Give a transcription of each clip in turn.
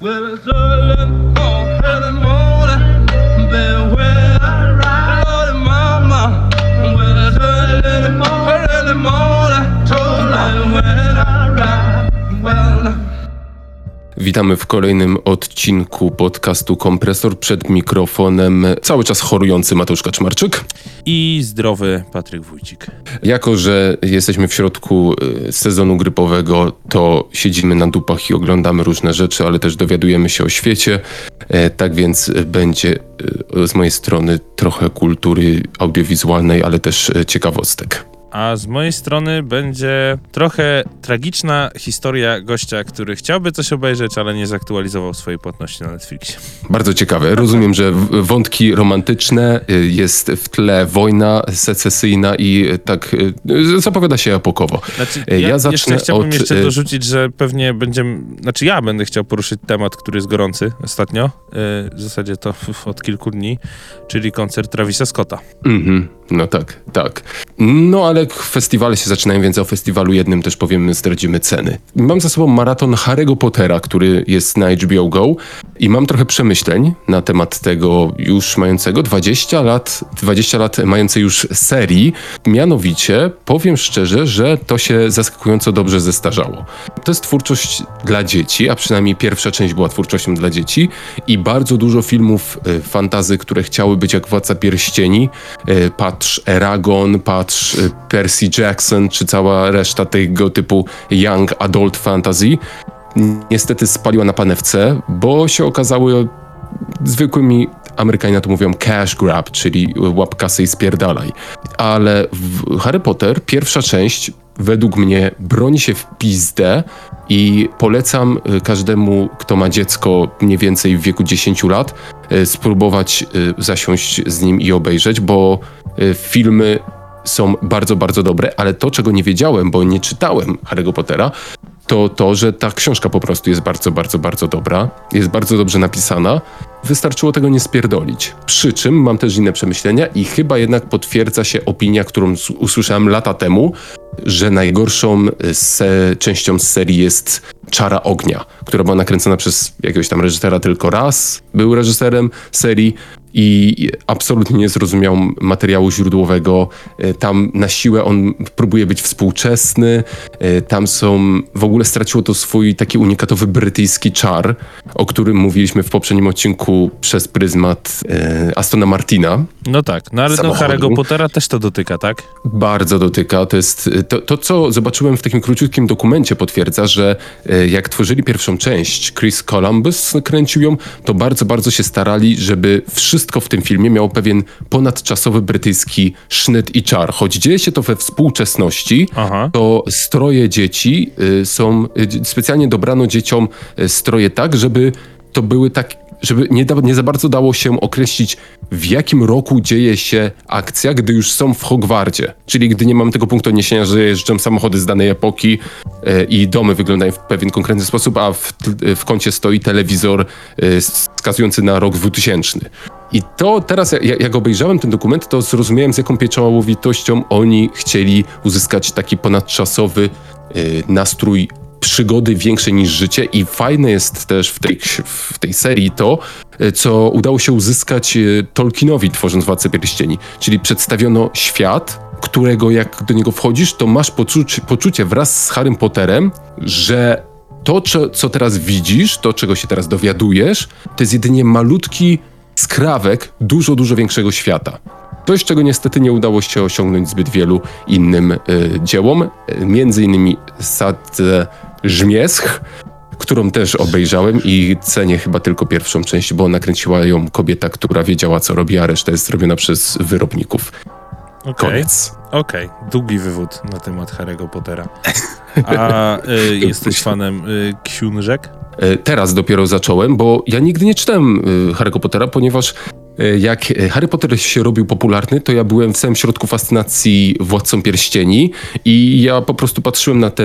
Well, it's all in all, Witamy w kolejnym odcinku podcastu Kompresor przed mikrofonem cały czas chorujący Mateusz Kaczmarczyk. i zdrowy Patryk Wójcik. Jako, że jesteśmy w środku y, sezonu grypowego, to siedzimy na dupach i oglądamy różne rzeczy, ale też dowiadujemy się o świecie. E, Tak więc będzie y, z mojej strony trochę kultury audiowizualnej, ale też y, ciekawostek. A z mojej strony będzie trochę tragiczna historia gościa, który chciałby coś obejrzeć, ale nie zaktualizował swojej płatności na Netflixie. Bardzo ciekawe. Rozumiem, że wątki romantyczne, y, jest w tle wojna secesyjna i y, tak y, zapowiada się epokowo. Znaczy, ja, ja zacznę jeszcze chciałbym od, jeszcze dorzucić, że pewnie będziemy, znaczy ja będę chciał poruszyć temat, który jest gorący ostatnio, w zasadzie to od kilku dni, czyli koncert Travisa Scotta. Mhm, no tak, tak. No ale festiwale się zaczynają, więc o festiwalu jednym też powiemy, zdradzimy ceny. Mam za sobą maraton Harry'ego Pottera, który jest na HBO Go i mam trochę przemyśleń na temat tego już mającego 20 lat, 20 lat mającej już serii. Mianowicie powiem szczerze, że to się zaskakująco dobrze zestarzało. To jest twórczość dla dzieci, a przynajmniej pierwsza część była twórczością dla dzieci i bardzo dużo filmów y, fantazy, które chciały być jak Władca Pierścieni. Y, patrz Eragon, patrz y, Percy Jackson, czy cała reszta tego typu young adult fantasy. Niestety spaliła na panewce, bo się okazały zwykłymi Amerykanie na to mówią cash grab, czyli łap kasy i spierdalaj. Ale Harry Potter, pierwsza część, według mnie broni się w pizdę i polecam y, każdemu, kto ma dziecko mniej więcej w wieku 10 lat, y, spróbować y, zasiąść z nim i obejrzeć, bo filmy są bardzo, bardzo dobre, ale to, czego nie wiedziałem, bo nie czytałem Harry'ego Pottera, to to, że ta książka po prostu jest bardzo, bardzo, bardzo dobra. Jest bardzo dobrze napisana. Wystarczyło tego nie spierdolić. Przy czym mam też inne przemyślenia i chyba jednak potwierdza się opinia, którą usłyszałem lata temu, że najgorszą y, se częścią z serii jest Czara Ognia, która była nakręcona przez jakiegoś tam reżysera tylko raz. Był reżyserem serii i absolutnie nie zrozumiał materiału źródłowego. Y, Tam na siłę on próbuje być współczesny. Y, Tam są, w ogóle straciło to swój taki unikatowy brytyjski czar, o którym mówiliśmy w poprzednim odcinku przez pryzmat y, Astona Martina. No tak, no ale do. Harry'ego Pottera też to dotyka, tak? Bardzo dotyka. To jest to, to, co zobaczyłem w takim króciutkim dokumencie, potwierdza, że e, jak tworzyli pierwszą część, Chris Columbus kręcił ją, to bardzo, bardzo się starali, żeby wszystko w tym filmie miało pewien ponadczasowy brytyjski sznyt i czar. Choć dzieje się to we współczesności, Aha. to stroje dzieci y, są, y, specjalnie dobrano dzieciom y, stroje tak, żeby to były tak, żeby nie, da, nie za bardzo dało się określić, w jakim roku dzieje się akcja, gdy już są w Hogwarcie. Czyli gdy nie mamy tego punktu odniesienia, że jeżdżą samochody z danej epoki y, i domy wyglądają w pewien konkretny sposób, a w, w kącie stoi telewizor y, wskazujący na rok 2000. I to teraz, jak, jak obejrzałem ten dokument, to zrozumiałem, z jaką pieczołowitością oni chcieli uzyskać taki ponadczasowy y, nastrój przygody większej niż życie i fajne jest też w tej, w tej serii to, y, co udało się uzyskać y, Tolkienowi tworząc Władcę Pierścieni. Czyli przedstawiono świat, którego jak do niego wchodzisz, to masz poczucie, poczucie wraz z Harrym Potterem, że to, co, co teraz widzisz, to, czego się teraz dowiadujesz, to jest jedynie malutki skrawek dużo, dużo większego świata. Coś, czego niestety nie udało się osiągnąć zbyt wielu innym y, dziełom, y, między innymi Sadze Żmiesch, którą też obejrzałem i cenię chyba tylko pierwszą część, bo nakręciła ją kobieta, która wiedziała, co robi, a reszta jest zrobiona przez wyrobników. Okej. Koniec. Okej, długi wywód na temat Harry'ego Pottera. A y, jesteś fanem y, książek? E, Teraz dopiero zacząłem, bo ja nigdy nie czytałem Harry'ego Pottera, ponieważ jak Harry Potter się robił popularny, to ja byłem w samym środku fascynacji Władcą Pierścieni i ja po prostu patrzyłem na te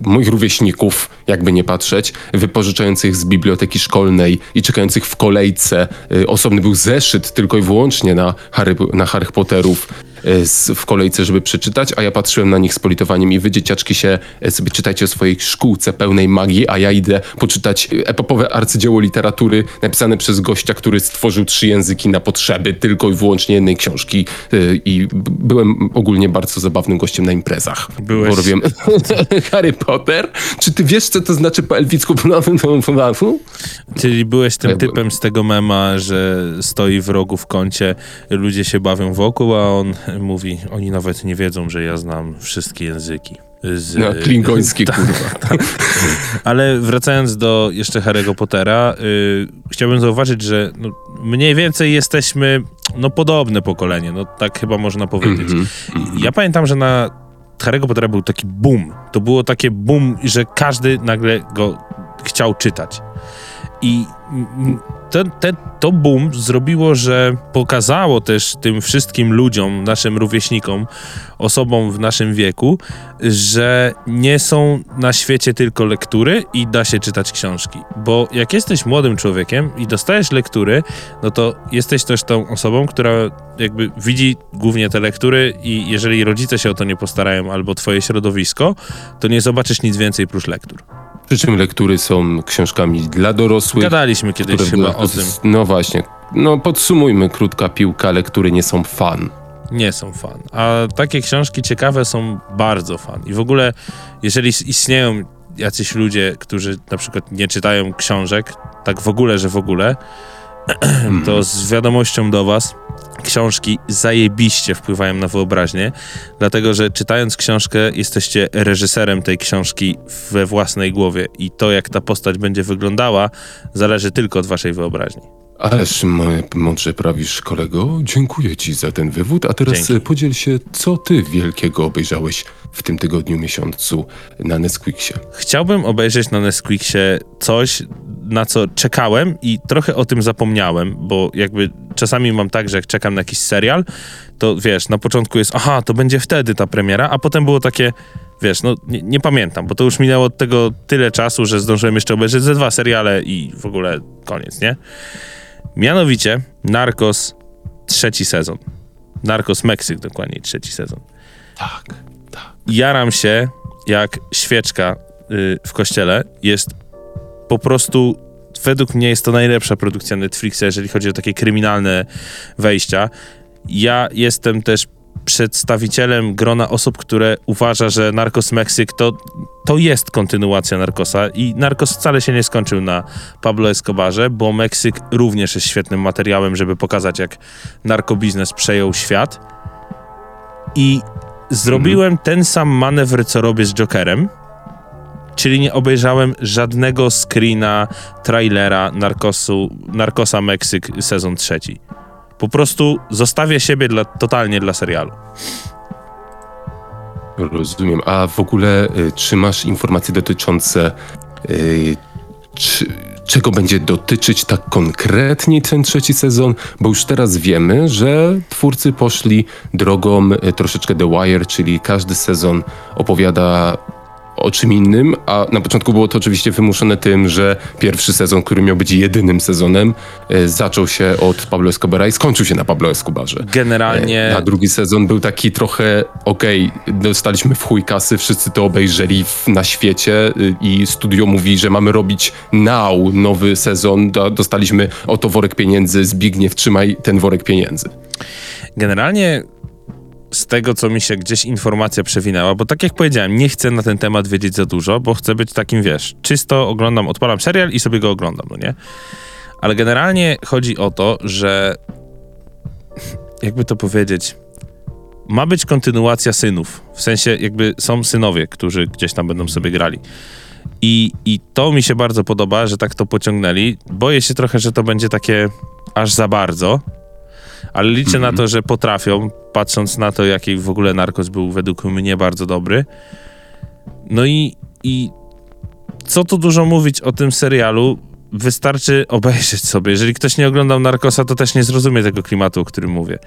moich rówieśników, jakby nie patrzeć, wypożyczających z biblioteki szkolnej i czekających w kolejce. Osobny był zeszyt tylko i wyłącznie na Harry, na Harry Potterów. E, w kolejce, żeby przeczytać, a ja patrzyłem na nich z politowaniem i wy dzieciaczki się e, sobie czytajcie o swojej szkółce pełnej magii, a ja idę poczytać epopowe arcydzieło literatury napisane przez gościa, który stworzył trzy języki na potrzeby tylko i wyłącznie jednej książki e, i byłem ogólnie bardzo zabawnym gościem na imprezach. Byłeś- Bo robiłem Harry Potter? Czy ty wiesz, co to znaczy po elficku? Czyli byłeś tym Ja byłem. typem z tego mema, że stoi w rogu w kącie, ludzie się bawią wokół, a on mówi, oni nawet nie wiedzą, że ja znam wszystkie języki. Z, No, klingoński, kurwa. Ale wracając do jeszcze Harry'ego Pottera, y, chciałbym zauważyć, że no, mniej więcej jesteśmy no, podobne pokolenie, no tak chyba można powiedzieć. Ja pamiętam, że na Harry'ego Pottera był taki boom. To było takie boom, że każdy nagle go chciał czytać. I mm, ten, to boom zrobiło, że pokazało też tym wszystkim ludziom, naszym rówieśnikom, osobom w naszym wieku, że nie są na świecie tylko lektury i da się czytać książki. Bo jak jesteś młodym człowiekiem i dostajesz lektury, no to jesteś też tą osobą, która jakby widzi głównie te lektury i jeżeli rodzice się o to nie postarają albo twoje środowisko, to nie zobaczysz nic więcej prócz lektur. Przy czym lektury są książkami dla dorosłych. Gadaliśmy kiedyś chyba o tym. No właśnie. No podsumujmy, krótka piłka, lektury nie są fan. nie są fan. A takie książki ciekawe są bardzo fan. I w ogóle, jeżeli istnieją jacyś ludzie, którzy na przykład nie czytają książek, tak w ogóle, że w ogóle, to z wiadomością do was, książki zajebiście wpływają na wyobraźnię, dlatego że czytając książkę jesteście reżyserem tej książki we własnej głowie i to, jak ta postać będzie wyglądała, zależy tylko od waszej wyobraźni. Ależ mądrze prawisz, kolego. Dziękuję ci za ten wywód. A teraz Dzięki. podziel się, co ty wielkiego obejrzałeś w tym tygodniu, miesiącu na Nesquiksie. Chciałbym obejrzeć na Netflixie coś, na co czekałem i trochę o tym zapomniałem, bo jakby czasami mam tak, że jak czekam na jakiś serial, to wiesz, na początku jest, aha, to będzie wtedy ta premiera, a potem było takie, wiesz, no nie, nie pamiętam, bo to już minęło od tego tyle czasu, że zdążyłem jeszcze obejrzeć ze dwa seriale i w ogóle koniec, nie? Mianowicie Narcos trzeci sezon. Narcos Meksyk dokładnie trzeci sezon Tak, tak. jaram się jak świeczka y, w kościele. Jest po prostu, według mnie jest to najlepsza produkcja Netflixa, jeżeli chodzi o takie kryminalne wejścia. Ja jestem też przedstawicielem grona osób, które uważa, że Narcos Meksyk to, to jest kontynuacja Narcosa i Narcos wcale się nie skończył na Pablo Escobarze, bo Meksyk również jest świetnym materiałem, żeby pokazać, jak narkobiznes przejął świat. I zrobiłem ten sam manewr, co robię z Jokerem, czyli nie obejrzałem żadnego screena, trailera Narcosu, Narcosa Meksyk sezon trzeci. Po prostu zostawię siebie dla, totalnie dla serialu. Rozumiem. A w ogóle y, czy masz informacje dotyczące y, czy, czego będzie dotyczyć tak konkretnie ten trzeci sezon? Bo już teraz wiemy, że twórcy poszli drogą y, troszeczkę The Wire, czyli każdy sezon opowiada o czym innym, a na początku było to oczywiście wymuszone tym, że pierwszy sezon, który miał być jedynym sezonem, y, zaczął się od Pablo Escobara i skończył się na Pablo Escobarze. Generalnie A drugi sezon był taki trochę, okej, dostaliśmy w chuj kasy, wszyscy to obejrzeli na świecie y, i studio mówi, że mamy robić now nowy sezon, Do, dostaliśmy oto worek pieniędzy, Zbigniew, trzymaj ten worek pieniędzy. Generalnie z tego, co mi się gdzieś informacja przewinęła, bo tak jak powiedziałem, nie chcę na ten temat wiedzieć za dużo, bo chcę być takim, wiesz, czysto oglądam, odpalam serial i sobie go oglądam, no nie? Ale generalnie chodzi o to, że jakby to powiedzieć, ma być kontynuacja synów. W sensie jakby są synowie, którzy gdzieś tam będą sobie grali. I, I to mi się bardzo podoba, że tak to pociągnęli. Boję się trochę, że to będzie takie aż za bardzo, ale liczę na to, że potrafią, patrząc na to, jaki w ogóle Narcos był według mnie bardzo dobry. No i, i co tu dużo mówić o tym serialu, wystarczy obejrzeć sobie. Jeżeli ktoś nie oglądał Narcosa, to też nie zrozumie tego klimatu, o którym mówię.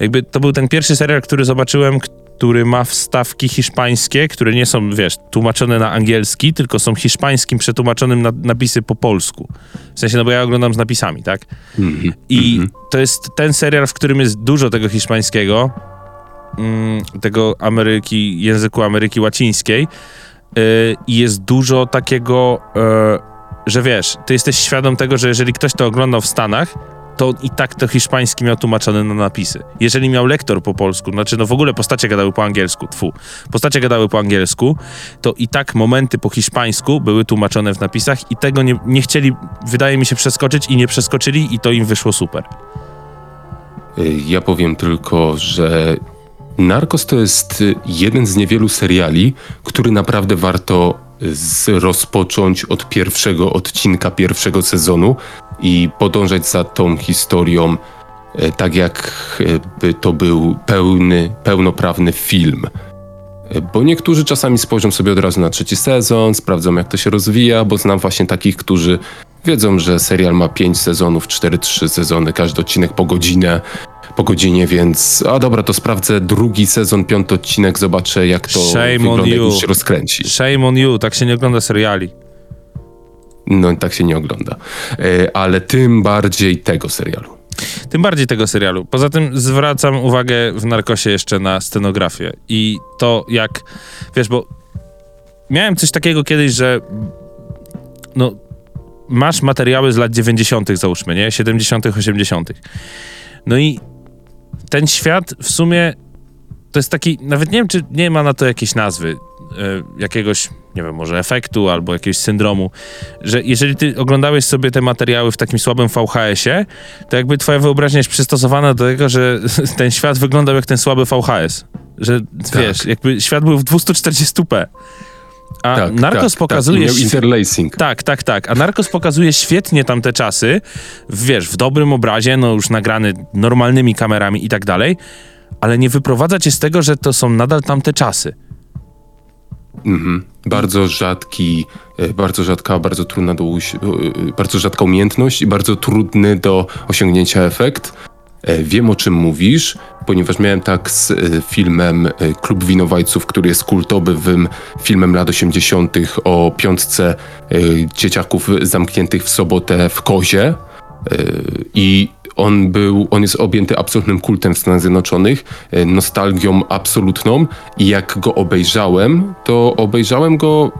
Jakby to był ten pierwszy serial, który zobaczyłem, który ma wstawki hiszpańskie, które nie są, wiesz, tłumaczone na angielski, tylko są hiszpańskim przetłumaczonym na napisy po polsku. W sensie, no bo ja oglądam z napisami, tak? I to jest ten serial, w którym jest dużo tego hiszpańskiego mm, tego Ameryki, języku Ameryki Łacińskiej y, i jest dużo takiego, y, że wiesz, ty jesteś świadom tego, że jeżeli ktoś to oglądał w Stanach, to i tak to hiszpański miał tłumaczone na napisy. Jeżeli miał lektor po polsku, znaczy no w ogóle postacie gadały po angielsku, tfu, postacie gadały po angielsku, to i tak momenty po hiszpańsku były tłumaczone w napisach i tego nie, nie chcieli, wydaje mi się, przeskoczyć i nie przeskoczyli i to im wyszło super. Ja powiem tylko, że Narcos to jest jeden z niewielu seriali, który naprawdę warto rozpocząć od pierwszego odcinka pierwszego sezonu i podążać za tą historią y, tak jakby to był pełny, pełnoprawny film. Y, Bo niektórzy czasami spojrzą sobie od razu na trzeci sezon, sprawdzą jak to się rozwija, bo znam właśnie takich, którzy wiedzą, że serial ma 5 sezonów, 4-3 sezony, każdy odcinek po godzinę, po godzinie, więc a dobra, to sprawdzę drugi sezon, piąty odcinek, zobaczę jak to Shame wygląda, jak się rozkręci. Shame on you, tak się nie ogląda seriali. No tak się nie ogląda. E, Ale tym bardziej tego serialu. Tym bardziej tego serialu. Poza tym zwracam uwagę w Narkosie jeszcze na scenografię i to jak, wiesz, bo miałem coś takiego kiedyś, że no masz materiały z lat 90. załóżmy, nie? 70., 80. No i ten świat w sumie to jest taki, nawet nie wiem, czy nie ma na to jakiejś nazwy, jakiegoś, nie wiem, może efektu albo jakiegoś syndromu, że jeżeli ty oglądałeś sobie te materiały w takim słabym VHS-ie, to jakby twoja wyobraźnia jest przystosowana do tego, że ten świat wyglądał jak ten słaby VHS. Że wiesz, jakby świat był w 240p. A Tak, Narcos tak, pokazuje... Tak, interlacing. Tak, tak, tak. A Narcos pokazuje świetnie tamte czasy, wiesz, w dobrym obrazie, no już nagrany normalnymi kamerami i tak dalej, ale nie wyprowadza cię z tego, że to są nadal tamte czasy. Mhm. Bardzo rzadki, e, bardzo rzadka, bardzo trudna do, uś- e, bardzo rzadka umiejętność i bardzo trudny do osiągnięcia efekt. E, Wiem o czym mówisz, ponieważ miałem tak z e, filmem e, Klub Winowajców, który jest kultowym filmem lat 80. o piątce e, dzieciaków zamkniętych w sobotę w kozie. E, I on był, on jest objęty absolutnym kultem w Stanach Zjednoczonych, e, nostalgią absolutną i jak go obejrzałem, to obejrzałem go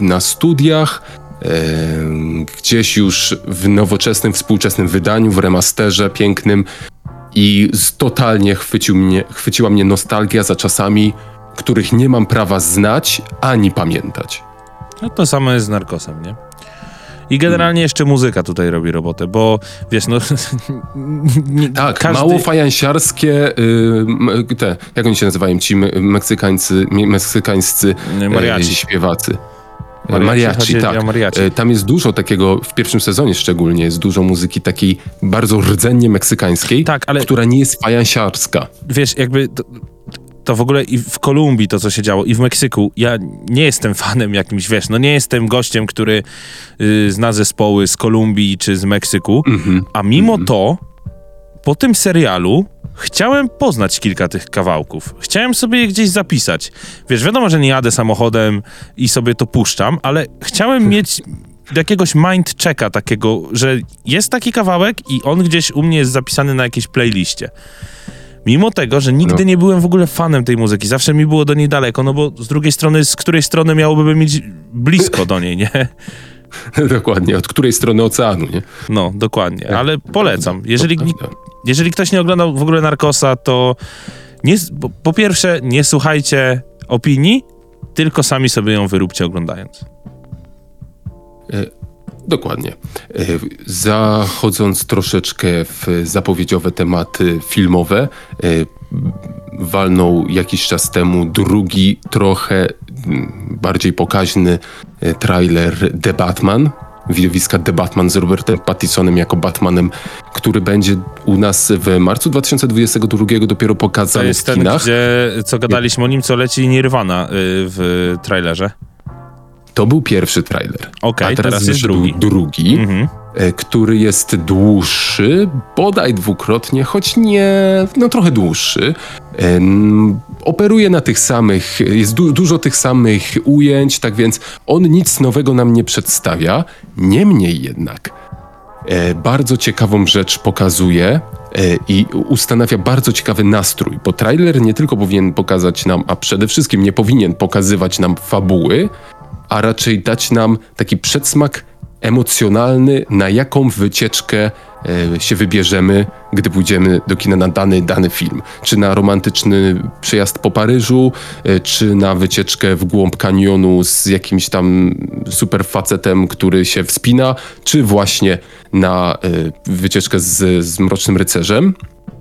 na studiach, e, gdzieś już w nowoczesnym, współczesnym wydaniu, w remasterze pięknym i totalnie chwycił mnie, chwyciła mnie nostalgia za czasami, których nie mam prawa znać ani pamiętać. No to samo jest z Narcosem, nie? I generalnie jeszcze muzyka tutaj robi robotę, bo wiesz, no... nie- Tak, każdy- mało fajansiarskie, y, te, jak oni się nazywają, ci me- meksykańcy, meksykańscy Nie, mariachi. śpiewacy. Mariachi, tak. mariachi. E, Tam jest dużo takiego, w pierwszym sezonie szczególnie, jest dużo muzyki takiej bardzo rdzennie meksykańskiej, Tak, ale która nie jest fajansiarska. wiesz, jakby to, w ogóle i w Kolumbii to, co się działo, i w Meksyku, ja nie jestem fanem jakimś, wiesz, no nie jestem gościem, który y, zna zespoły z Kolumbii czy z Meksyku, Mhm. a mimo to po tym serialu chciałem poznać kilka tych kawałków. Chciałem sobie je gdzieś zapisać. Wiesz, wiadomo, że nie jadę samochodem i sobie to puszczam, ale chciałem mieć jakiegoś mind checka takiego, że jest taki kawałek i on gdzieś u mnie jest zapisany na jakiejś playliście. Mimo tego, że nigdy No. nie byłem w ogóle fanem tej muzyki, zawsze mi było do niej daleko, no bo z drugiej strony, z której strony miałoby mieć blisko do niej, nie? Dokładnie, od której strony oceanu, nie? No, dokładnie, ale polecam. Jeżeli, jeżeli ktoś nie oglądał w ogóle Narkosa, to nie, po, po pierwsze nie słuchajcie opinii, tylko sami sobie ją wyróbcie oglądając. Dokładnie. E, Zachodząc troszeczkę w zapowiedziowe tematy filmowe, e, walnął jakiś czas temu drugi, trochę mm, bardziej pokaźny e, trailer The Batman, widowiska The Batman z Robertem Pattisonem jako Batmanem, który będzie u nas w marcu 2022 dopiero To pokazany jest w ten, kinach. gdzie, co gadaliśmy o nim, co leci Nirvana y, w trailerze. To był pierwszy trailer. Okej, A teraz, teraz jest drugi. drugi Mhm. e, który jest dłuższy, bodaj dwukrotnie, choć nie, no trochę dłuższy. Em, Operuje na tych samych, jest du- dużo tych samych ujęć, tak więc on nic nowego nam nie przedstawia. Niemniej jednak, e, bardzo ciekawą rzecz pokazuje e, i ustanawia bardzo ciekawy nastrój, bo trailer nie tylko powinien pokazać nam, a przede wszystkim nie powinien pokazywać nam fabuły, a raczej dać nam taki przedsmak emocjonalny, na jaką wycieczkę e, się wybierzemy, gdy pójdziemy do kina na dany, dany film. Czy na romantyczny przejazd po Paryżu, e, czy na wycieczkę w głąb kanionu z jakimś tam super facetem, który się wspina, czy właśnie na e, wycieczkę z, z Mrocznym Rycerzem.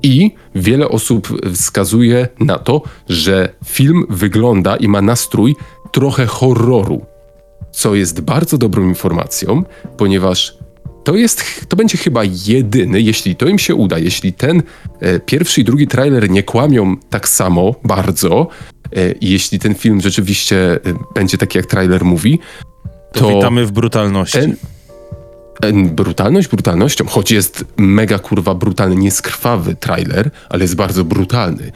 I wiele osób wskazuje na to, że film wygląda i ma nastrój trochę horroru co jest bardzo dobrą informacją, ponieważ to jest, to będzie chyba jedyny, jeśli to im się uda, jeśli ten e, pierwszy i drugi trailer nie kłamią tak samo bardzo, e, jeśli ten film rzeczywiście e, będzie taki, jak trailer mówi, To, to witamy w brutalności. ten, brutalność brutalnością, choć jest mega kurwa brutalny, nieskrwawy trailer, ale jest bardzo brutalny.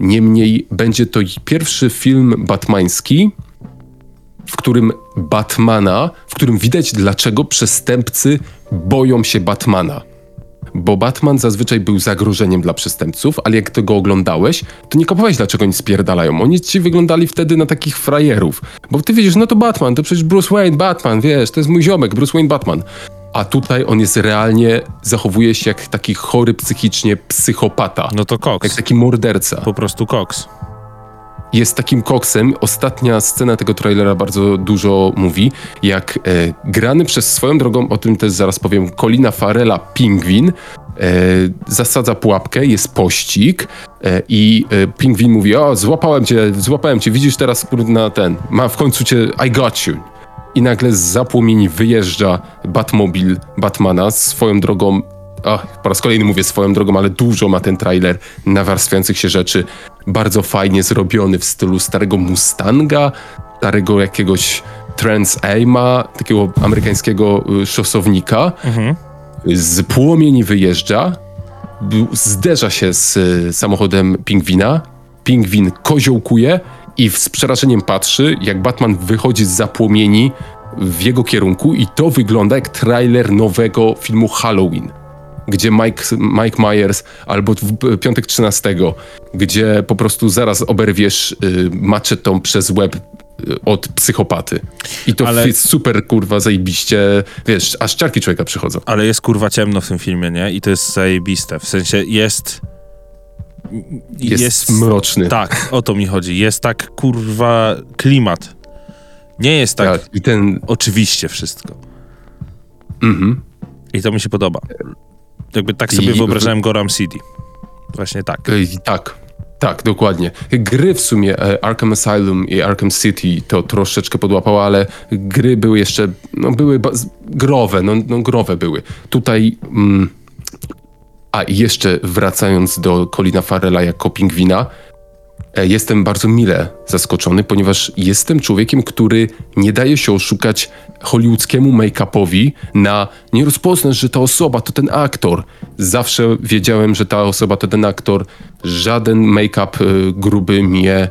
Niemniej będzie to pierwszy film batmański, w którym Batmana, w którym widać dlaczego przestępcy boją się Batmana. Bo Batman zazwyczaj był zagrożeniem dla przestępców, ale jak tego oglądałeś, to nie kopałeś dlaczego oni spierdalają. Oni ci wyglądali wtedy na takich frajerów. Bo ty widzisz, no to Batman, to przecież Bruce Wayne, Batman, wiesz, to jest mój ziomek, Bruce Wayne, Batman. A tutaj on jest realnie, zachowuje się jak taki chory psychicznie psychopata. No to Jak koks. taki morderca Po prostu koks. Jest takim koksem. Ostatnia scena tego trailera bardzo dużo mówi, jak e, grany przez swoją drogą, o tym też zaraz powiem, Colina Farela Pingwin e, zasadza pułapkę, jest pościg e, i e, Pingwin mówi, o złapałem cię, złapałem cię, widzisz teraz na ten, ma w końcu cię, I got you. I nagle z zapłomieni wyjeżdża Batmobil Batmana swoją drogą Ach, po raz kolejny mówię swoją drogą, ale dużo ma ten trailer nawarstwiających się rzeczy. Bardzo fajnie zrobiony w stylu starego Mustanga, starego jakiegoś Trans Aima, takiego amerykańskiego y, szosownika. Z płomieni wyjeżdża, zderza się z y, samochodem pingwina. Pingwin koziołkuje i z przerażeniem patrzy, jak Batman wychodzi z zapłomieni w jego kierunku i to wygląda jak trailer nowego filmu Halloween gdzie Mike, Mike Myers albo w piątek 13, gdzie po prostu zaraz oberwiesz y, maczetą przez łeb y, od psychopaty. I to Ale- jest super kurwa zajebiście, wiesz, aż ciarki człowieka przychodzą. Ale jest kurwa ciemno w tym filmie, nie? I to jest zajebiste. W sensie jest... Jest, mroczny. Tak, o to mi chodzi. Jest tak kurwa klimat. Nie jest tak Tak, I ten, oczywiście wszystko. mhm. I to mi się podoba. Jakby tak sobie I- wyobrażałem Goram City. Właśnie tak. Y, Tak, tak, dokładnie. Gry w sumie e, Arkham Asylum i Arkham City to troszeczkę podłapało, ale gry były jeszcze, no były growe, no, no growe były. Tutaj, mm, a i jeszcze wracając do Colina Farrella jako pingwina, jestem bardzo mile zaskoczony, ponieważ jestem człowiekiem, który nie daje się oszukać hollywoodzkiemu make-upowi na nie rozpoznasz, że ta osoba to ten aktor. Zawsze wiedziałem, że ta osoba to ten aktor. Żaden make-up y, gruby mnie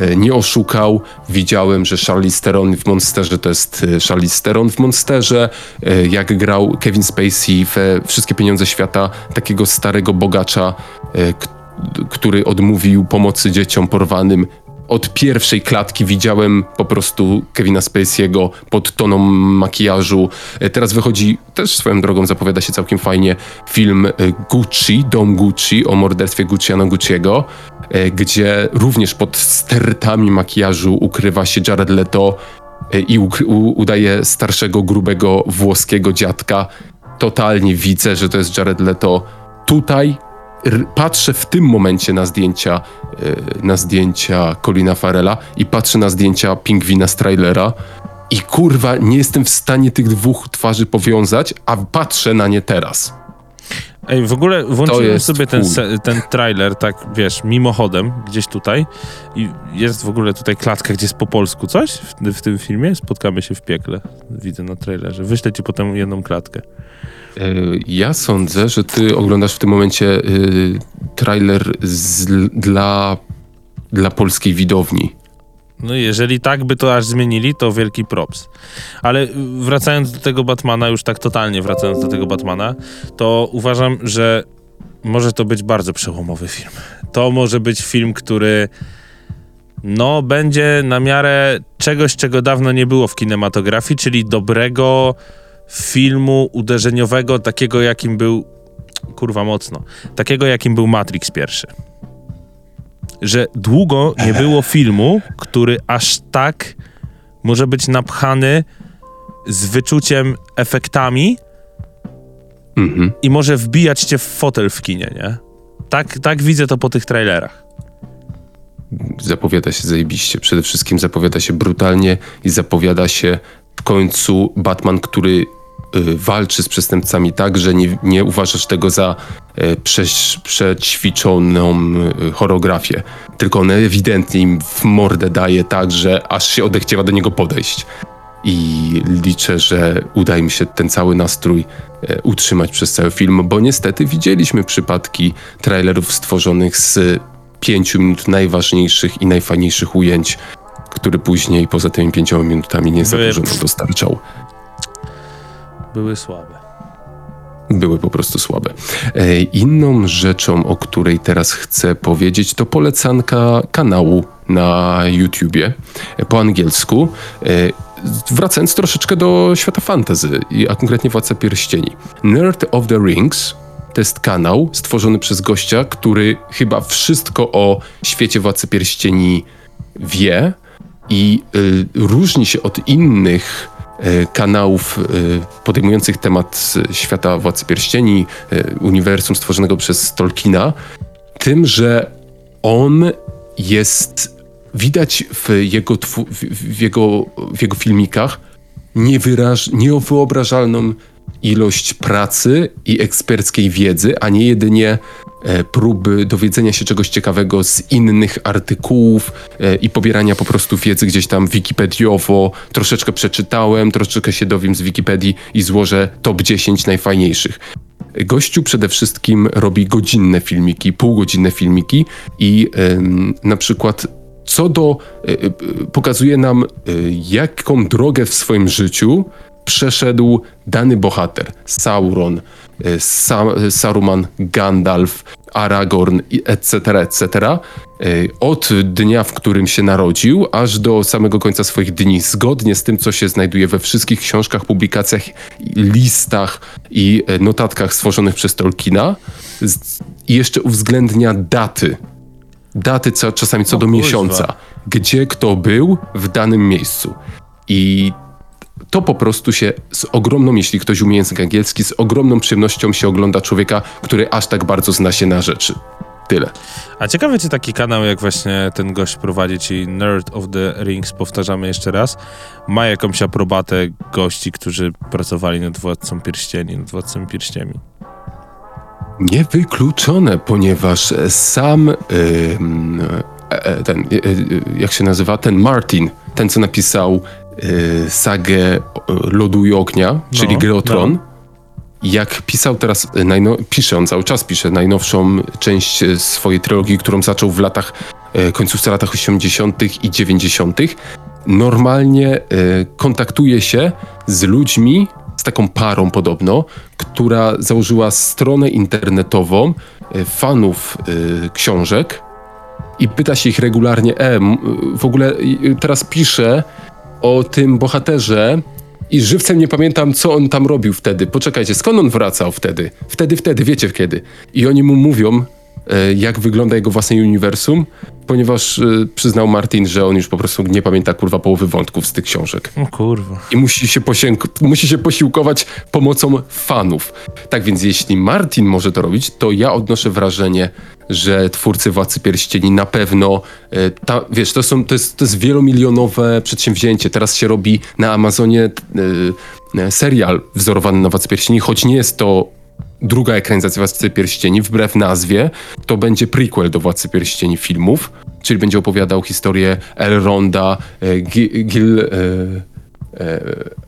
y, nie oszukał. Widziałem, że Charlize Theron w Monsterze to jest Charlize Theron w Monsterze. Jak grał Kevin Spacey w e, Wszystkie Pieniądze Świata, takiego starego bogacza, który odmówił pomocy dzieciom porwanym. Od pierwszej klatki widziałem po prostu Kevina Spacey'ego pod toną makijażu. E, Teraz wychodzi, też swoją drogą zapowiada się całkiem fajnie, film e, Gucci, Dom Gucci, o morderstwie Gucciana Gucciego, e, gdzie również pod stertami makijażu ukrywa się Jared Leto i udaje starszego, grubego, włoskiego dziadka. Totalnie widzę, że to jest Jared Leto. Tutaj patrzę w tym momencie na zdjęcia, e, na zdjęcia Colina Farela i patrzę na zdjęcia pingwina z trailera i kurwa nie jestem w stanie tych dwóch twarzy powiązać, a patrzę na nie teraz. Ej, w ogóle włączyłem sobie ten, ten trailer, tak wiesz, mimochodem, gdzieś tutaj. I jest w ogóle tutaj klatka, gdzie jest po polsku coś w, w tym filmie. Spotkamy się w piekle. Widzę na trailerze. Wyślę ci potem jedną klatkę. E, Ja sądzę, że ty oglądasz w tym momencie e, trailer z, dla, dla polskiej widowni. No jeżeli tak by to aż zmienili, to wielki props. Ale wracając do tego Batmana, już tak totalnie wracając do tego Batmana, to uważam, że może to być bardzo przełomowy film. To może być film, który no będzie na miarę czegoś, czego dawno nie było w kinematografii, czyli dobrego filmu uderzeniowego, takiego jakim był kurwa mocno, takiego jakim był Matrix pierwszy że długo nie było filmu, który aż tak może być napchany z wyczuciem efektami Mhm. i może wbijać cię w fotel w kinie, nie? Tak, tak widzę to po tych trailerach. Zapowiada się zajebiście. Przede wszystkim zapowiada się brutalnie i zapowiada się w końcu Batman, który walczy z przestępcami tak, że nie, nie uważasz tego za y, prześ, przećwiczoną y, choreografię. Tylko on ewidentnie im w mordę daje tak, że aż się odechciewa do niego podejść. I liczę, że uda im się ten cały nastrój e, utrzymać przez cały film, bo niestety widzieliśmy przypadki trailerów stworzonych z pięciu minut najważniejszych i najfajniejszych ujęć, który później poza tymi pięcioma minutami nie za dużo dostarczał. Były słabe. Były po prostu słabe. E, Inną rzeczą, o której teraz chcę powiedzieć, to polecanka kanału na YouTubie e, po angielsku. E, Wracając troszeczkę do świata fantasy, a konkretnie Władca Pierścieni. Nerd of the Rings to jest kanał stworzony przez gościa, który chyba wszystko o świecie Władcy Pierścieni wie i y, różni się od innych kanałów y, podejmujących temat świata Władcy Pierścieni, y, uniwersum stworzonego przez Tolkiena, tym, że on jest widać w jego, w, jego, w jego filmikach niewyobrażalną ilość pracy i eksperckiej wiedzy, a nie jedynie e, próby dowiedzenia się czegoś ciekawego z innych artykułów e, i pobierania po prostu wiedzy gdzieś tam wikipediowo. Troszeczkę przeczytałem, troszeczkę się dowiem z Wikipedii i złożę top 10 najfajniejszych. Gościu przede wszystkim robi godzinne filmiki, półgodzinne filmiki i na przykład co do e, pokazuje nam jaką drogę w swoim życiu przeszedł dany bohater. Sauron, e, Sa Saruman, Gandalf, Aragorn, etc., etc. e, Od dnia, w którym się narodził, aż do samego końca swoich dni, zgodnie z tym, co się znajduje we wszystkich książkach, publikacjach, listach i e, notatkach stworzonych przez Tolkiena. I jeszcze uwzględnia daty daty co, czasami co O do miesiąca, gdzie kto był w danym miejscu. I to po prostu się z ogromną, jeśli ktoś umie język angielski, z ogromną przyjemnością się ogląda człowieka, który aż tak bardzo zna się na rzeczy. Tyle. A ciekawe, czy taki kanał, jak właśnie ten gość prowadzi, czyli Nerd of the Rings, powtarzamy jeszcze raz, ma jakąś aprobatę gości, którzy pracowali nad Władcą Pierścieni, nad Władcą Pierściemi. Niewykluczone, ponieważ sam e, ten, e, e, jak się nazywa, ten Martin, ten co napisał e, sagę e, Lodu i Ognia, czyli No, Gry o Tron, jak pisał teraz, e, najno, pisze on cały czas, pisze najnowszą część swojej trylogii, którą zaczął w latach, końcówce latach 80. i 90. Normalnie kontaktuje się z ludźmi, z taką parą podobno, która założyła stronę internetową fanów książek i pyta się ich regularnie, e, w ogóle y, teraz piszę o tym bohaterze i żywcem nie pamiętam, co on tam robił wtedy. Poczekajcie, skąd on wracał wtedy? Wtedy, wtedy, wiecie kiedy. I oni mu mówią, jak wygląda jego własne uniwersum, ponieważ e, przyznał Martin, że on już po prostu nie pamięta kurwa połowy wątków z tych książek O kurwa. i musi się, posięk- musi się posiłkować pomocą fanów. Tak więc jeśli Martin może to robić, to ja odnoszę wrażenie, że twórcy Władcy Pierścieni na pewno, e, ta, wiesz, to, są, to, jest, to jest wielomilionowe przedsięwzięcie. Teraz się robi na Amazonie e, e, serial wzorowany na Władcy Pierścieni, choć nie jest to druga ekranizacja Władcy Pierścieni, wbrew nazwie, to będzie prequel do Władcy Pierścieni filmów, czyli będzie opowiadał historię Elronda, e, Gi- Gil... E,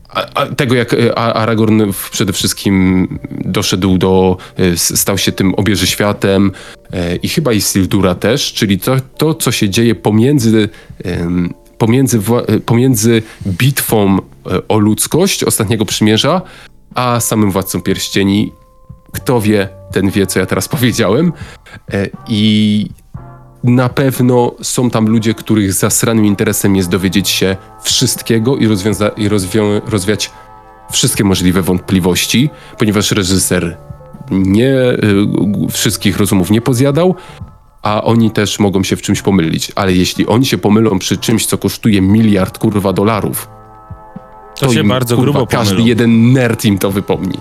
a, a, tego jak e, Aragorn przede wszystkim doszedł do, e, stał się tym obieży światem e, i chyba Isildura też, czyli to, to co się dzieje pomiędzy, pomiędzy, e, pomiędzy bitwą e, o ludzkość Ostatniego Przymierza, a samym Władcą Pierścieni. Kto wie, ten wie, co ja teraz powiedziałem. E, I na pewno są tam ludzie, których zasranym interesem jest dowiedzieć się wszystkiego i, rozwiąza- i rozwią- rozwiać wszystkie możliwe wątpliwości, ponieważ reżyser nie g- wszystkich rozumów nie pozjadał, a oni też mogą się w czymś pomylić. Ale jeśli oni się pomylą przy czymś, co kosztuje miliard kurwa dolarów, To, się im, bardzo kurwa, grubo każdy pomylą. jeden nerd im to wypomni.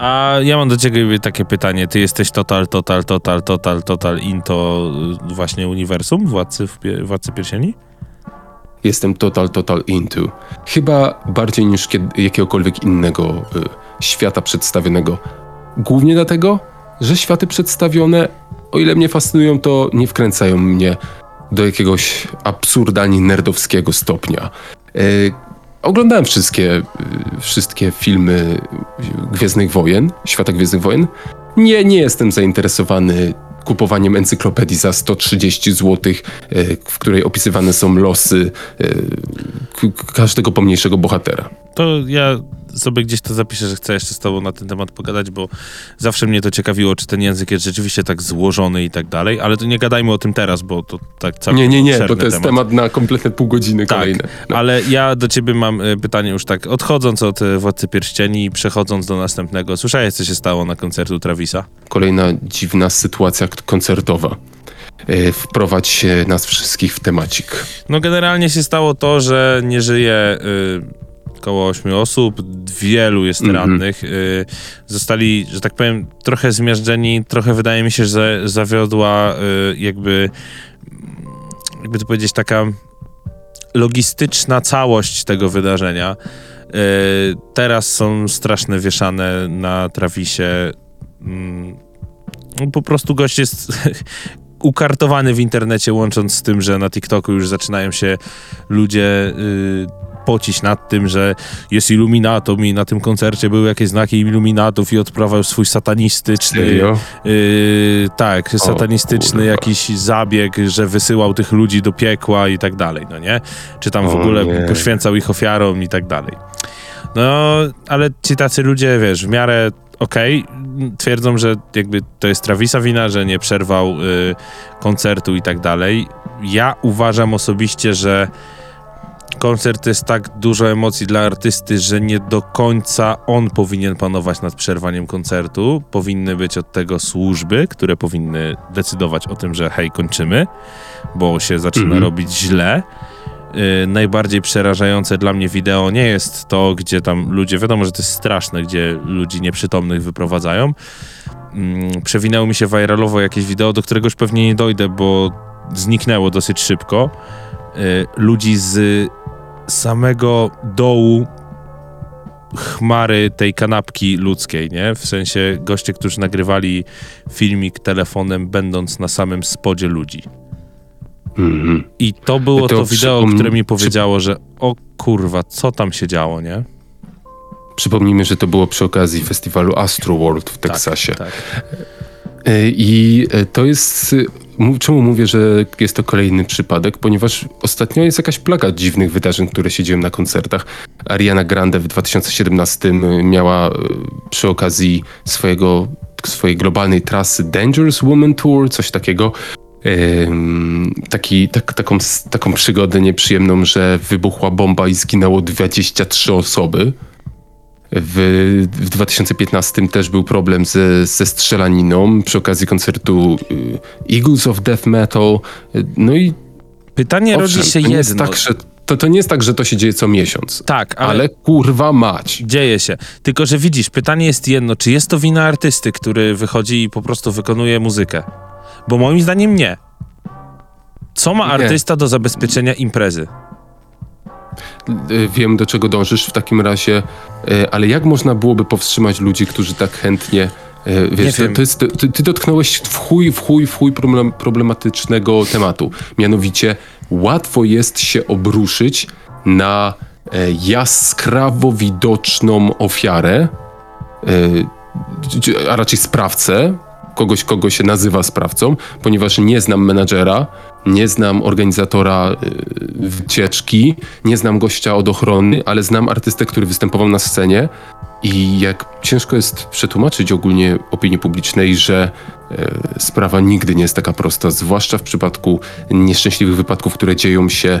A ja mam do ciebie takie pytanie. Ty jesteś total, total, total, total, total into y, właśnie uniwersum Władcy, Władcy Pierścieni? Jestem total, total into. Chyba bardziej niż jakiegokolwiek innego y, świata przedstawionego. Głównie dlatego, że światy przedstawione, o ile mnie fascynują, to nie wkręcają mnie do jakiegoś absurdalnie nerdowskiego stopnia. Y, oglądałem wszystkie, wszystkie filmy Gwiezdnych Wojen, Świata Gwiezdnych Wojen. Nie, nie jestem zainteresowany kupowaniem encyklopedii za 130 zł, w której opisywane są losy e, każdego pomniejszego bohatera. To ja sobie gdzieś to zapiszę, że chcę jeszcze z tobą na ten temat pogadać, bo zawsze mnie to ciekawiło, czy ten język jest rzeczywiście tak złożony i tak dalej, ale to nie gadajmy o tym teraz, bo to tak całkiem Nie, nie, nie, bo to jest temat, na kompletne pół godziny Tak, kolejne. No. ale ja do ciebie mam e, pytanie już tak, odchodząc od e, Władcy Pierścieni i przechodząc do następnego. Słyszałeś, co się stało na koncertu Travisa? Kolejna dziwna sytuacja koncertowa. E, Wprowadź nas wszystkich w temacik. No generalnie się stało to, że nie żyje y, około 8 osób, wielu jest Mhm. rannych. Y, zostali, że tak powiem, trochę zmiażdżeni, trochę wydaje mi się, że zawiodła y, jakby, jakby to powiedzieć, taka logistyczna całość tego wydarzenia. Y, teraz są straszne wieszane na trawisie. Mm, po prostu gość jest ukartowany w internecie, łącząc z tym, że na TikToku już zaczynają się ludzie y, pocić nad tym, że jest iluminatum i na tym koncercie były jakieś znaki iluminatów i odprawiał swój satanistyczny y, tak, satanistyczny kurwa. jakiś zabieg, że wysyłał tych ludzi do piekła i tak dalej, no nie? Czy tam w O ogóle nie. poświęcał ich ofiarom i tak dalej. No, ale ci tacy ludzie, wiesz, w miarę okej, twierdzą, że jakby to jest Travisa wina, że nie przerwał y, koncertu i tak dalej. Ja uważam osobiście, że koncert jest tak dużo emocji dla artysty, że nie do końca on powinien panować nad przerwaniem koncertu. Powinny być od tego służby, które powinny decydować o tym, że hej, kończymy, bo się zaczyna Mhm. robić źle. Y, najbardziej przerażające dla mnie wideo nie jest to, gdzie tam ludzie, wiadomo, że to jest straszne, gdzie ludzi nieprzytomnych wyprowadzają. Mm, przewinęło mi się viralowo jakieś wideo, do którego już pewnie nie dojdę, bo zniknęło dosyć szybko. Y, ludzi z samego dołu chmary tej kanapki ludzkiej, nie? W sensie goście, którzy nagrywali filmik telefonem, będąc na samym spodzie ludzi. I to było To to, wideo, które mi powiedziało, że o kurwa, co tam się działo, nie? Przypomnijmy, że to było przy okazji festiwalu Astroworld w Teksasie. Tak. E, I e, to jest. Czemu mówię, że jest to kolejny przypadek? Ponieważ ostatnio jest jakaś plaga dziwnych wydarzeń, które się dzieją na koncertach. Ariana Grande w 2017 miała e, przy okazji swojego, swojej globalnej trasy Dangerous Woman Tour, coś takiego. Taki, tak, taką, taką przygodę nieprzyjemną, że wybuchła bomba i zginęło 23 osoby. W, w 2015 też był problem ze, ze strzelaniną przy okazji koncertu y, Eagles of Death Metal. Y, No i Pytanie owszem, rodzi się to jedno. tak, że, to, to nie jest tak, że to się dzieje co miesiąc. Tak, ale, Ale kurwa mać. dzieje się. Tylko, że widzisz, pytanie jest jedno, czy jest to wina artysty, który wychodzi i po prostu wykonuje muzykę? Bo moim zdaniem nie. Co ma artysta do zabezpieczenia imprezy? Y, Wiem, do czego dążysz w takim razie, y, ale jak można byłoby powstrzymać ludzi, którzy tak chętnie. y, Wiesz, to, to jest, ty, ty dotknąłeś w chuj, w chuj, w chuj problem, problematycznego tematu. Mianowicie, łatwo jest się obruszyć na e, jaskrawo widoczną ofiarę, e, a raczej sprawcę, kogoś, kogo się nazywa sprawcą, ponieważ nie znam menadżera, nie znam organizatora y, wycieczki, nie znam gościa od ochrony, ale znam artystę, który występował na scenie i jak ciężko jest przetłumaczyć ogólnie opinii publicznej, że e, sprawa nigdy nie jest taka prosta, zwłaszcza w przypadku nieszczęśliwych wypadków, które dzieją się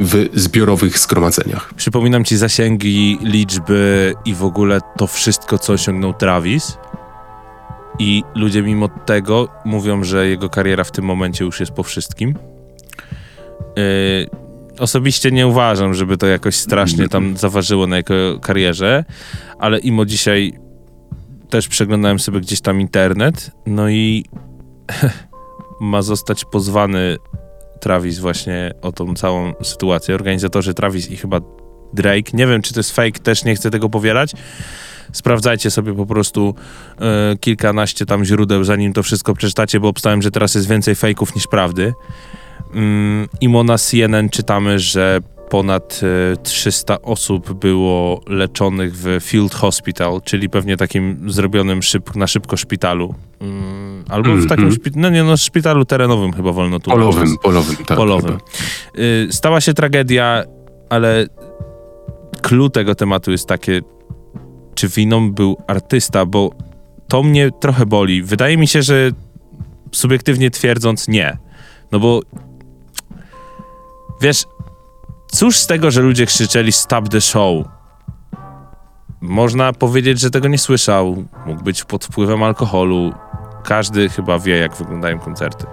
w zbiorowych zgromadzeniach. Przypominam ci zasięgi, liczby i w ogóle to wszystko, co osiągnął Travis. I ludzie mimo tego mówią, że jego kariera w tym momencie już jest po wszystkim. Yy, osobiście nie uważam, żeby to jakoś strasznie tam zaważyło na jego karierze, ale imo dzisiaj też przeglądałem sobie gdzieś tam internet, no i ma zostać pozwany Travis właśnie o tą całą sytuację. Organizatorzy Travis i chyba Drake. Nie wiem, czy to jest fake, też nie chcę tego powielać. Sprawdzajcie sobie po prostu e, kilkanaście tam źródeł, zanim to wszystko przeczytacie, bo obstałem, że teraz jest więcej fejków niż prawdy. Mm, Imo na CNN czytamy, że ponad e, 300 osób było leczonych w Field Hospital, czyli pewnie takim zrobionym szyb, na szybko szpitalu. Mm, albo w takim Mhm. szpitalu, no nie no, szpitalu terenowym chyba wolno tu Polowym, polowym, tak. polowym. chyba. Y, Stała się tragedia, ale clue tego tematu jest takie, czy winą był artysta, bo to mnie trochę boli. Wydaje mi się, że subiektywnie twierdząc nie. No bo wiesz, cóż z tego, że ludzie krzyczeli stop the show? Można powiedzieć, że tego nie słyszał. Mógł być pod wpływem alkoholu. Każdy chyba wie, jak wyglądają koncerty.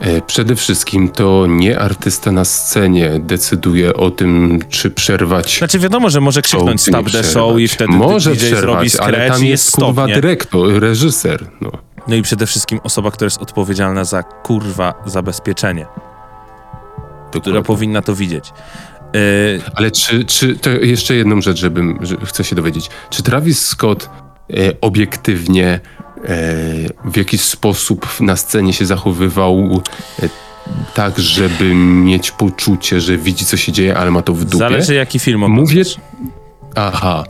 E, Przede wszystkim to nie artysta na scenie decyduje o tym, czy przerwać Znaczy wiadomo, że może krzyknąć show, stop the show i wtedy Może DJ zrobi przerwać, ale scratch tam i jest jest kurwa stop, dyrektor, reżyser. No. No i przede wszystkim osoba, która jest odpowiedzialna za kurwa zabezpieczenie, która Dokładnie. powinna to widzieć. Yy, Ale czy, czy to jeszcze jedną rzecz, żebym, że chcę się dowiedzieć. Czy Travis Scott e, obiektywnie e, w jakiś sposób na scenie się zachowywał e, tak, żeby mieć poczucie, że widzi co się dzieje, ale ma to w dupie? zależy jaki film Mówię... oglądasz. Aha,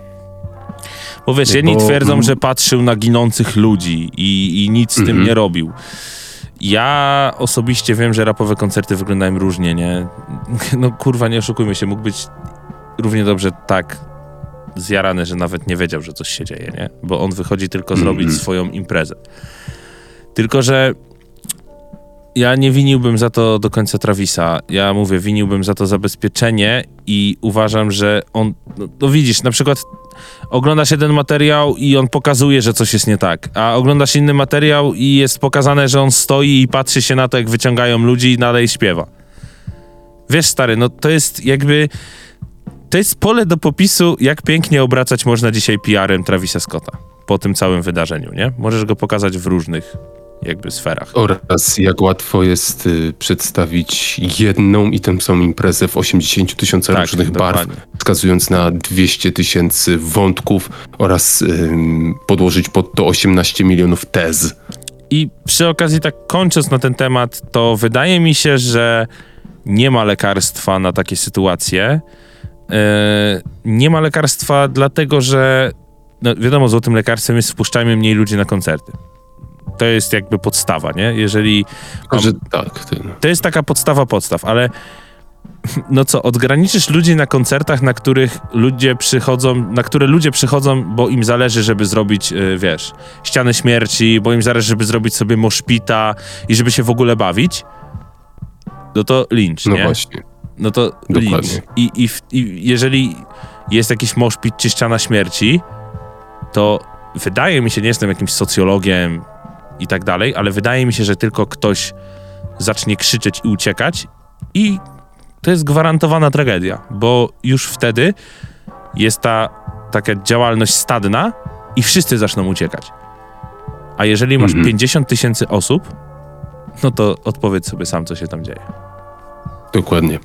Bo wiesz, jedni bo- twierdzą, że patrzył na ginących ludzi i, i nic z tym Mhm. nie robił. Ja osobiście wiem, że rapowe koncerty wyglądają różnie, nie? No kurwa, nie oszukujmy się, mógł być równie dobrze tak zjarany, że nawet nie wiedział, że coś się dzieje, nie? Bo on wychodzi tylko zrobić Mhm. swoją imprezę. Tylko, że ja nie winiłbym za to do końca Travisa. Ja mówię, winiłbym za to zabezpieczenie i uważam, że on, no, no widzisz, na przykład oglądasz jeden materiał i on pokazuje, że coś jest nie tak, a oglądasz inny materiał i jest pokazane, że on stoi i patrzy się na to, jak wyciągają ludzi i dalej śpiewa. Wiesz, stary, no to jest jakby... To jest pole do popisu, jak pięknie obracać można dzisiaj PR-em Travisa Scotta po tym całym wydarzeniu, nie? Możesz go pokazać w różnych jakby sferach. oraz jak łatwo jest y, przedstawić jedną i tę samą imprezę w 80 tysiącach Tak, różnych dokładnie. barw, wskazując na 200 tysięcy wątków oraz ym, podłożyć pod to 18 milionów tez. I przy okazji, tak kończąc na ten temat, to wydaje mi się, że nie ma lekarstwa na takie sytuacje. E, nie ma lekarstwa dlatego, że no wiadomo, złotym lekarstwem jest wpuszczajmy mniej ludzi na koncerty. To jest jakby podstawa, nie? Jeżeli Tylko, że tak, ty, no. to jest taka podstawa podstaw, ale no co, odgraniczysz ludzi na koncertach, na których ludzie przychodzą, na które ludzie przychodzą, bo im zależy, żeby zrobić, y, wiesz, ścianę śmierci, bo im zależy, żeby zrobić sobie moszpita i żeby się w ogóle bawić, no to lincz, no nie? właśnie. No to Dokładnie. lincz. I, i, I jeżeli jest jakiś moszpit czy ściana śmierci, to wydaje mi się, nie jestem jakimś socjologiem i tak dalej, ale wydaje mi się, że tylko ktoś zacznie krzyczeć i uciekać i to jest gwarantowana tragedia, bo już wtedy jest ta taka działalność stadna i wszyscy zaczną uciekać. A jeżeli masz Mhm. 50 tysięcy osób, no to odpowiedz sobie sam, co się tam dzieje. Dokładnie.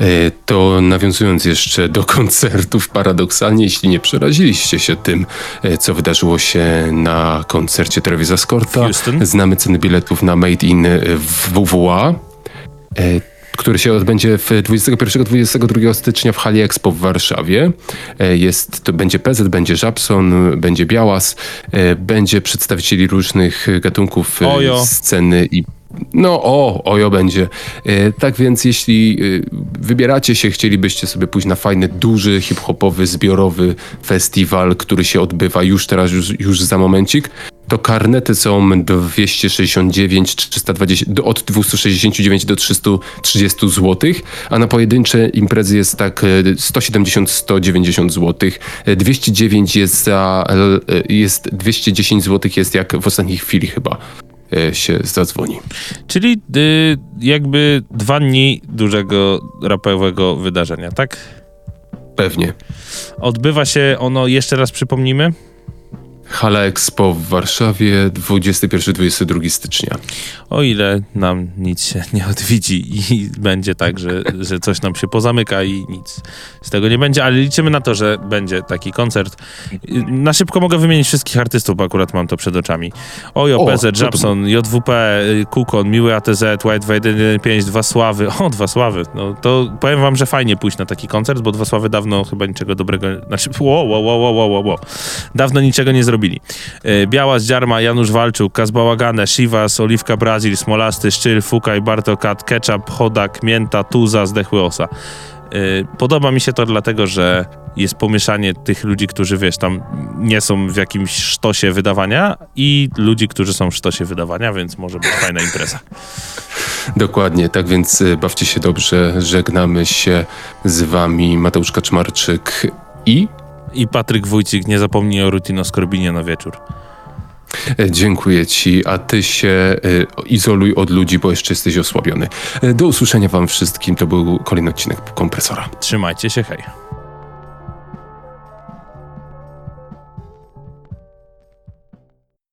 E, To nawiązując jeszcze do koncertów, paradoksalnie, jeśli nie przeraziliście się tym, e, co wydarzyło się na koncercie Travisa Scotta, W Houston? znamy ceny biletów na Made in e, WWA. Który się odbędzie w 21-22 stycznia w hali Expo w Warszawie. Jest, to będzie PZ, będzie Żabson, będzie Białas, będzie przedstawicieli różnych gatunków Ojo. sceny i no, o, ojo będzie. E, tak więc, jeśli e, wybieracie się, chcielibyście sobie pójść na fajny, duży, hip-hopowy, zbiorowy festiwal, który się odbywa już teraz, już, już za momencik, to karnety są 269, 320, do- od 269 do 330 zł, a na pojedyncze imprezy jest tak e, 170-190 zł. E, 209 jest za, e, jest 210 zł jest jak w ostatniej chwili chyba się zadzwoni. Czyli y, jakby dwa dni dużego rapowego wydarzenia, tak? Pewnie. Odbywa się ono, jeszcze raz przypomnimy, Hala Expo w Warszawie 21-22 stycznia. o ile nam nic się nie odwiedzi i będzie tak, że, że coś nam się pozamyka i nic z tego nie będzie, ale liczymy na to, że będzie taki koncert. Na szybko mogę wymienić wszystkich artystów, bo akurat mam to przed oczami. Ojo, O, PZ, Japson, JWP, Kukon, Miły ATZ, White Wade 5, Dwa Sławy. O, Dwa Sławy. No to powiem wam, że fajnie pójść na taki koncert, bo Dwa Sławy dawno chyba niczego dobrego, znaczy, wo, wo, wo, wo, wo, wo. Dawno niczego nie zrobili. Y, Biała z Dziarma, Janusz Walczuk, Kazbałagane, Shivas, Oliwka Brazil, Smolasty, Szczyl, Fukaj, Bartokat, Ketchup, Chodak, Mięta, Tuza, Zdechły Osa. Y, Podoba mi się to dlatego, że jest pomieszanie tych ludzi, którzy wiesz, tam nie są w jakimś sztosie wydawania i ludzi, którzy są w sztosie wydawania, więc może być fajna impreza. Dokładnie, tak więc e, bawcie się dobrze. Żegnamy się z wami Mateusz Kaczmarczyk i I Patryk Wójcik, nie zapomnij o Rutino Skorbinie na wieczór. e, dziękuję ci, a ty się e, izoluj od ludzi, bo jeszcze jesteś osłabiony. E, Do usłyszenia wam wszystkim. To był kolejny odcinek kompresora. Trzymajcie się, hej.